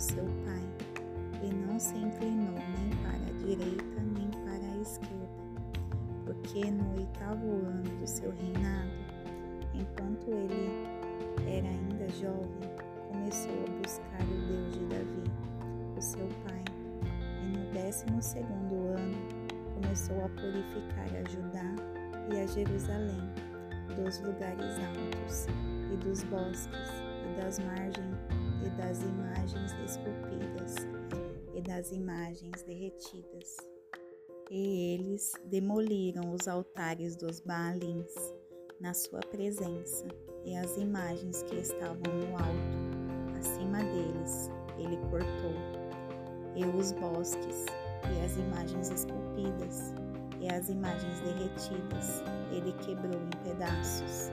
seu pai, e não se inclinou nem para a direita nem para a esquerda, porque no oitavo ano do seu reinado, enquanto ele era ainda jovem, começou a buscar o Deus de Davi, o seu pai, e no décimo segundo ano começou a purificar a Judá e a Jerusalém, dos lugares altos e dos bosques e das margens e das imagens esculpidas e das imagens derretidas. E eles demoliram os altares dos Baalins na sua presença e as imagens que estavam no alto, acima deles, ele cortou, e os bosques e as imagens esculpidas e as imagens derretidas ele quebrou em pedaços.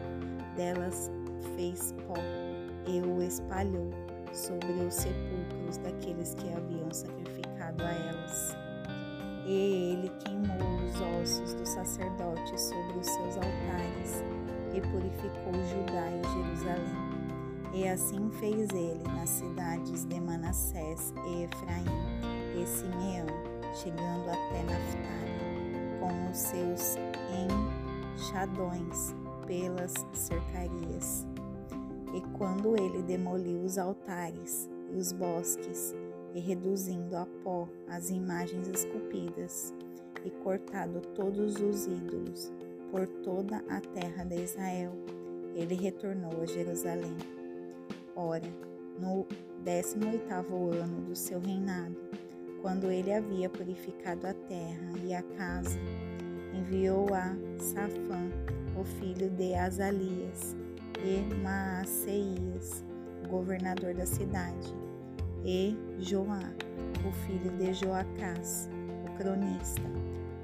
Delas fez pó e o espalhou sobre os sepulcros daqueles que haviam sacrificado a elas. E ele queimou os ossos dos sacerdotes sobre os seus altares e purificou Judá e Jerusalém. E assim fez ele nas cidades de Manassés e Efraim e Simeão, chegando até Naftali com os seus enxadões pelas cercarias. E quando ele demoliu os altares e os bosques, e reduzindo a pó as imagens esculpidas, e cortado todos os ídolos por toda a terra de Israel, ele retornou a Jerusalém. Ora, no décimo oitavo ano do seu reinado, quando ele havia purificado a terra e a casa, enviou a Safã, o filho de Azalias, e Maaseias, governador da cidade, e Joá, o filho de Joacás, o cronista,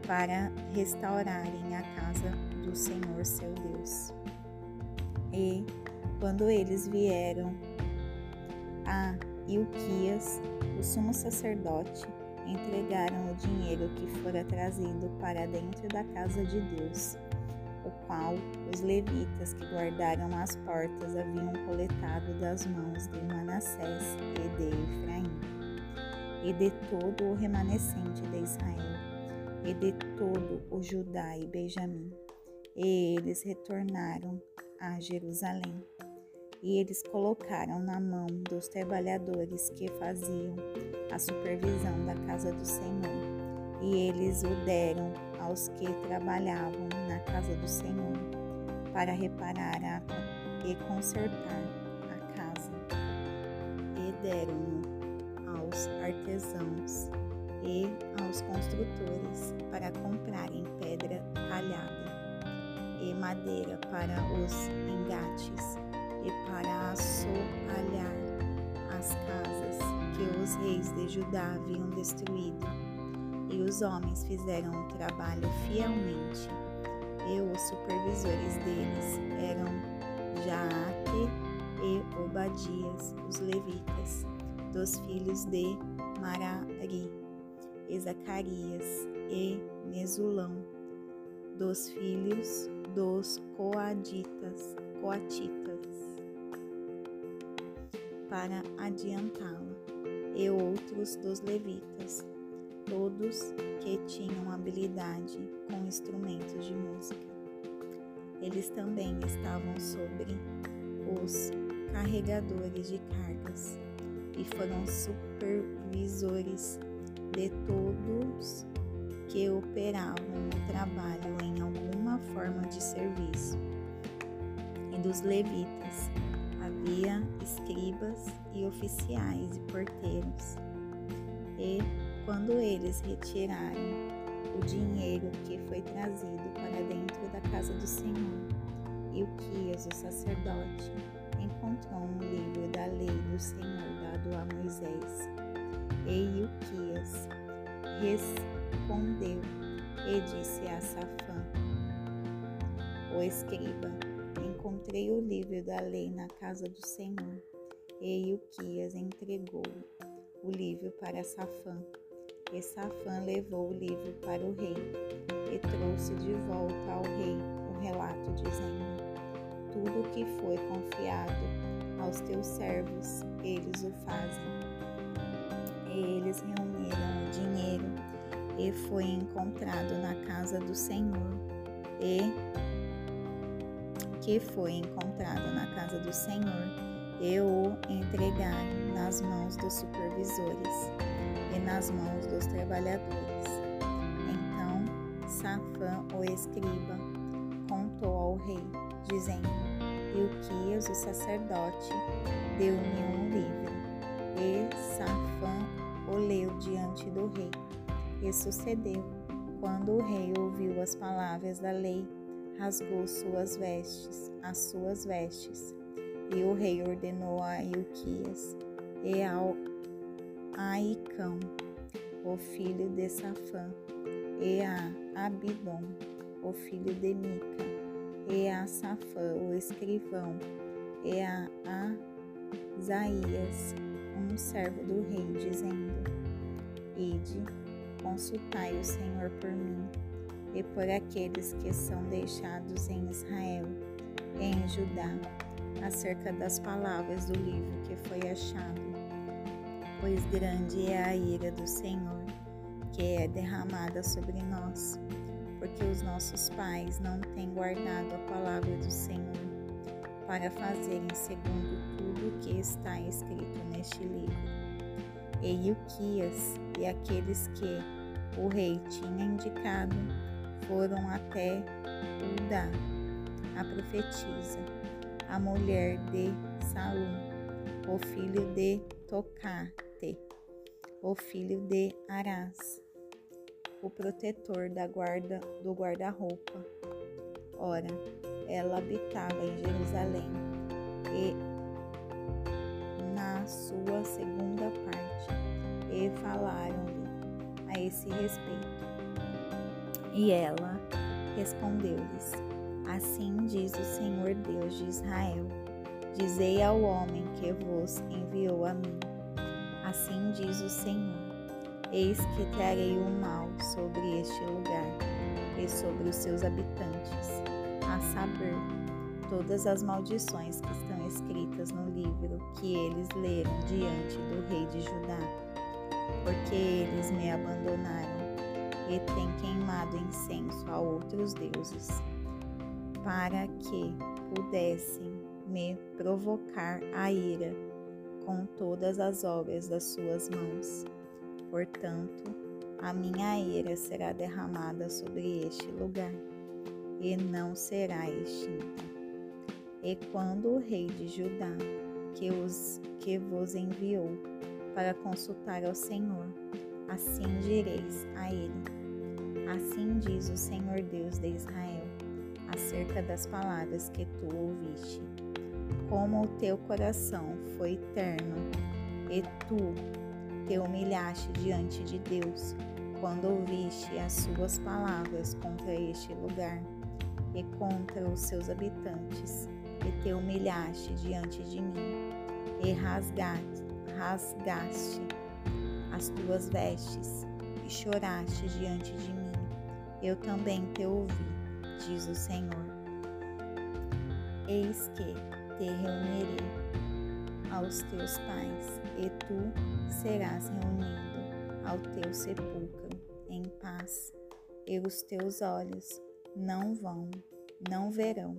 para restaurarem a casa do Senhor seu Deus. E quando eles vieram a Ilquias, o sumo sacerdote, entregaram o dinheiro que fora trazido para dentro da casa de Deus, o qual os levitas que guardaram as portas haviam coletado das mãos de Manassés e de Efraim, e de todo o remanescente de Israel, e de todo o Judá e Benjamim. E eles retornaram a Jerusalém e eles colocaram na mão dos trabalhadores que faziam a supervisão da casa do Senhor, e eles o deram aos que trabalhavam na casa do Senhor, para reparar a, e consertar a casa, e deram-no aos artesãos e aos construtores para comprarem pedra talhada e madeira para os engates e para assoalhar as casas que os reis de Judá haviam destruído. E os homens fizeram o trabalho fielmente, e os supervisores deles eram Jaate e Obadias, os levitas, dos filhos de Marari, e Zacarias e Mesulão, dos filhos dos Coaditas, Coatitas para adiantá-la, e outros dos levitas, todos que tinham habilidade com instrumentos de música. Eles também estavam sobre os carregadores de cargas e foram supervisores de todos que operavam no trabalho em alguma forma de serviço e dos levitas havia escribas e oficiais e porteiros. E quando eles retiraram o dinheiro que foi trazido para dentro da casa do Senhor, Ilquias, o sacerdote, encontrou um livro da lei do Senhor dado a Moisés. E Ilquias respondeu e disse a Safã, o escriba, encontrei o livro da lei na casa do Senhor. E Ilquias entregou o livro para Safã. E Safã levou o livro para o rei e trouxe de volta ao rei o relato, dizendo: Tudo o que foi confiado aos teus servos, eles o fazem. E eles reuniram o dinheiro e foi encontrado na casa do Senhor e que foi encontrado na casa do Senhor e o entregaram nas mãos dos supervisores e nas mãos dos trabalhadores. Então Safã, o escriba, contou ao rei, dizendo: Ilquias, o sacerdote, deu-me um livro. E Safã o leu diante do rei. E sucedeu, quando o rei ouviu as palavras da lei, rasgou suas vestes, as suas vestes. E o rei ordenou a Ilquias e ao Aicão, o filho de Safã, e a Abidom, o filho de Mica, e a Safã, o escrivão, e a Asaías, um servo do rei, dizendo: Ide, consultai o Senhor por mim e por aqueles que são deixados em Israel e em Judá, acerca das palavras do livro que foi achado. Pois grande é a ira do Senhor, que é derramada sobre nós, porque os nossos pais não têm guardado a palavra do Senhor, para fazerem segundo tudo o que está escrito neste livro. E Ilquias e aqueles que o rei tinha indicado foram até Udá, a profetisa, a mulher de Salum, o filho de Tocate, o filho de Arás, o protetor da guarda do guarda-roupa. Ora, ela habitava em Jerusalém e na sua segunda parte, e falaram-lhe a esse respeito. E ela respondeu-lhes: Assim diz o Senhor Deus de Israel: Dizei ao homem que vos enviou a mim. Assim diz o Senhor: Eis que trarei o mal sobre este lugar e sobre os seus habitantes, a saber, todas as maldições que estão escritas no livro que eles leram diante do rei de Judá, porque eles me abandonaram e têm queimado incenso a outros deuses, para que pudessem me provocar a ira com todas as obras das suas mãos. Portanto, a minha ira será derramada sobre este lugar, e não será extinta. E quando o rei de Judá, que, os, que vos enviou para consultar ao Senhor, assim direis a ele: Assim diz o Senhor Deus de Israel, acerca das palavras que tu ouviste. Como o teu coração foi terno, e tu te humilhaste diante de Deus, quando ouviste as suas palavras contra este lugar e contra os seus habitantes, e te humilhaste diante de mim, e rasgaste, rasgaste as tuas vestes, e choraste diante de mim. Eu também te ouvi, diz o Senhor. Eis que te reunirei aos teus pais, e tu serás reunido ao teu sepulcro em paz, e os teus olhos não vão, não verão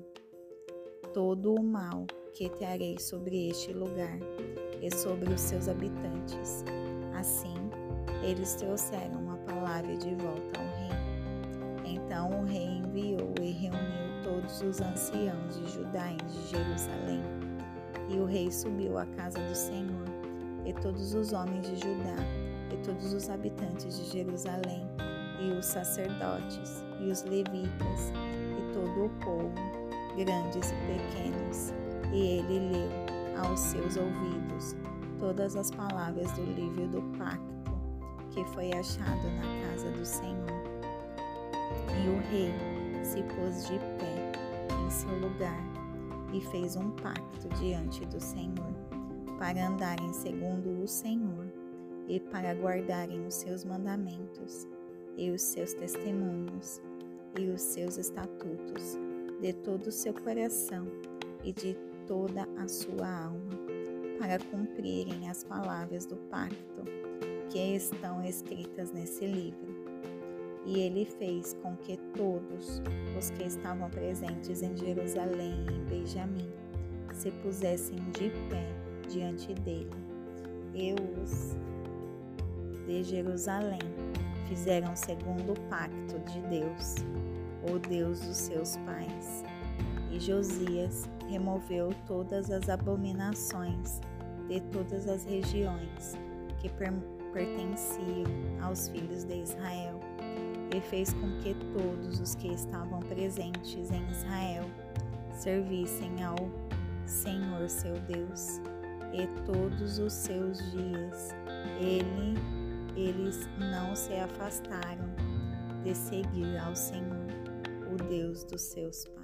todo o mal que trarei sobre este lugar e sobre os seus habitantes. Assim, eles trouxeram uma palavra de volta ao. Então o rei enviou e reuniu todos os anciãos de Judá e de Jerusalém. E o rei subiu à casa do Senhor, e todos os homens de Judá, e todos os habitantes de Jerusalém, e os sacerdotes, e os levitas, e todo o povo, grandes e pequenos, e ele leu aos seus ouvidos todas as palavras do livro do pacto que foi achado na casa do Senhor. E o rei se pôs de pé em seu lugar e fez um pacto diante do Senhor, para andarem segundo o Senhor e para guardarem os seus mandamentos e os seus testemunhos e os seus estatutos de todo o seu coração e de toda a sua alma, para cumprirem as palavras do pacto que estão escritas nesse livro. E ele fez com que todos os que estavam presentes em Jerusalém e em Benjamim se pusessem de pé diante dele. E os de Jerusalém fizeram segundo o pacto de Deus, o Deus dos seus pais. E Josias removeu todas as abominações de todas as regiões que pertenciam aos filhos de Israel, e fez com que todos os que estavam presentes em Israel servissem ao Senhor seu Deus, e todos os seus dias ele, eles não se afastaram de seguir ao Senhor, o Deus dos seus pais.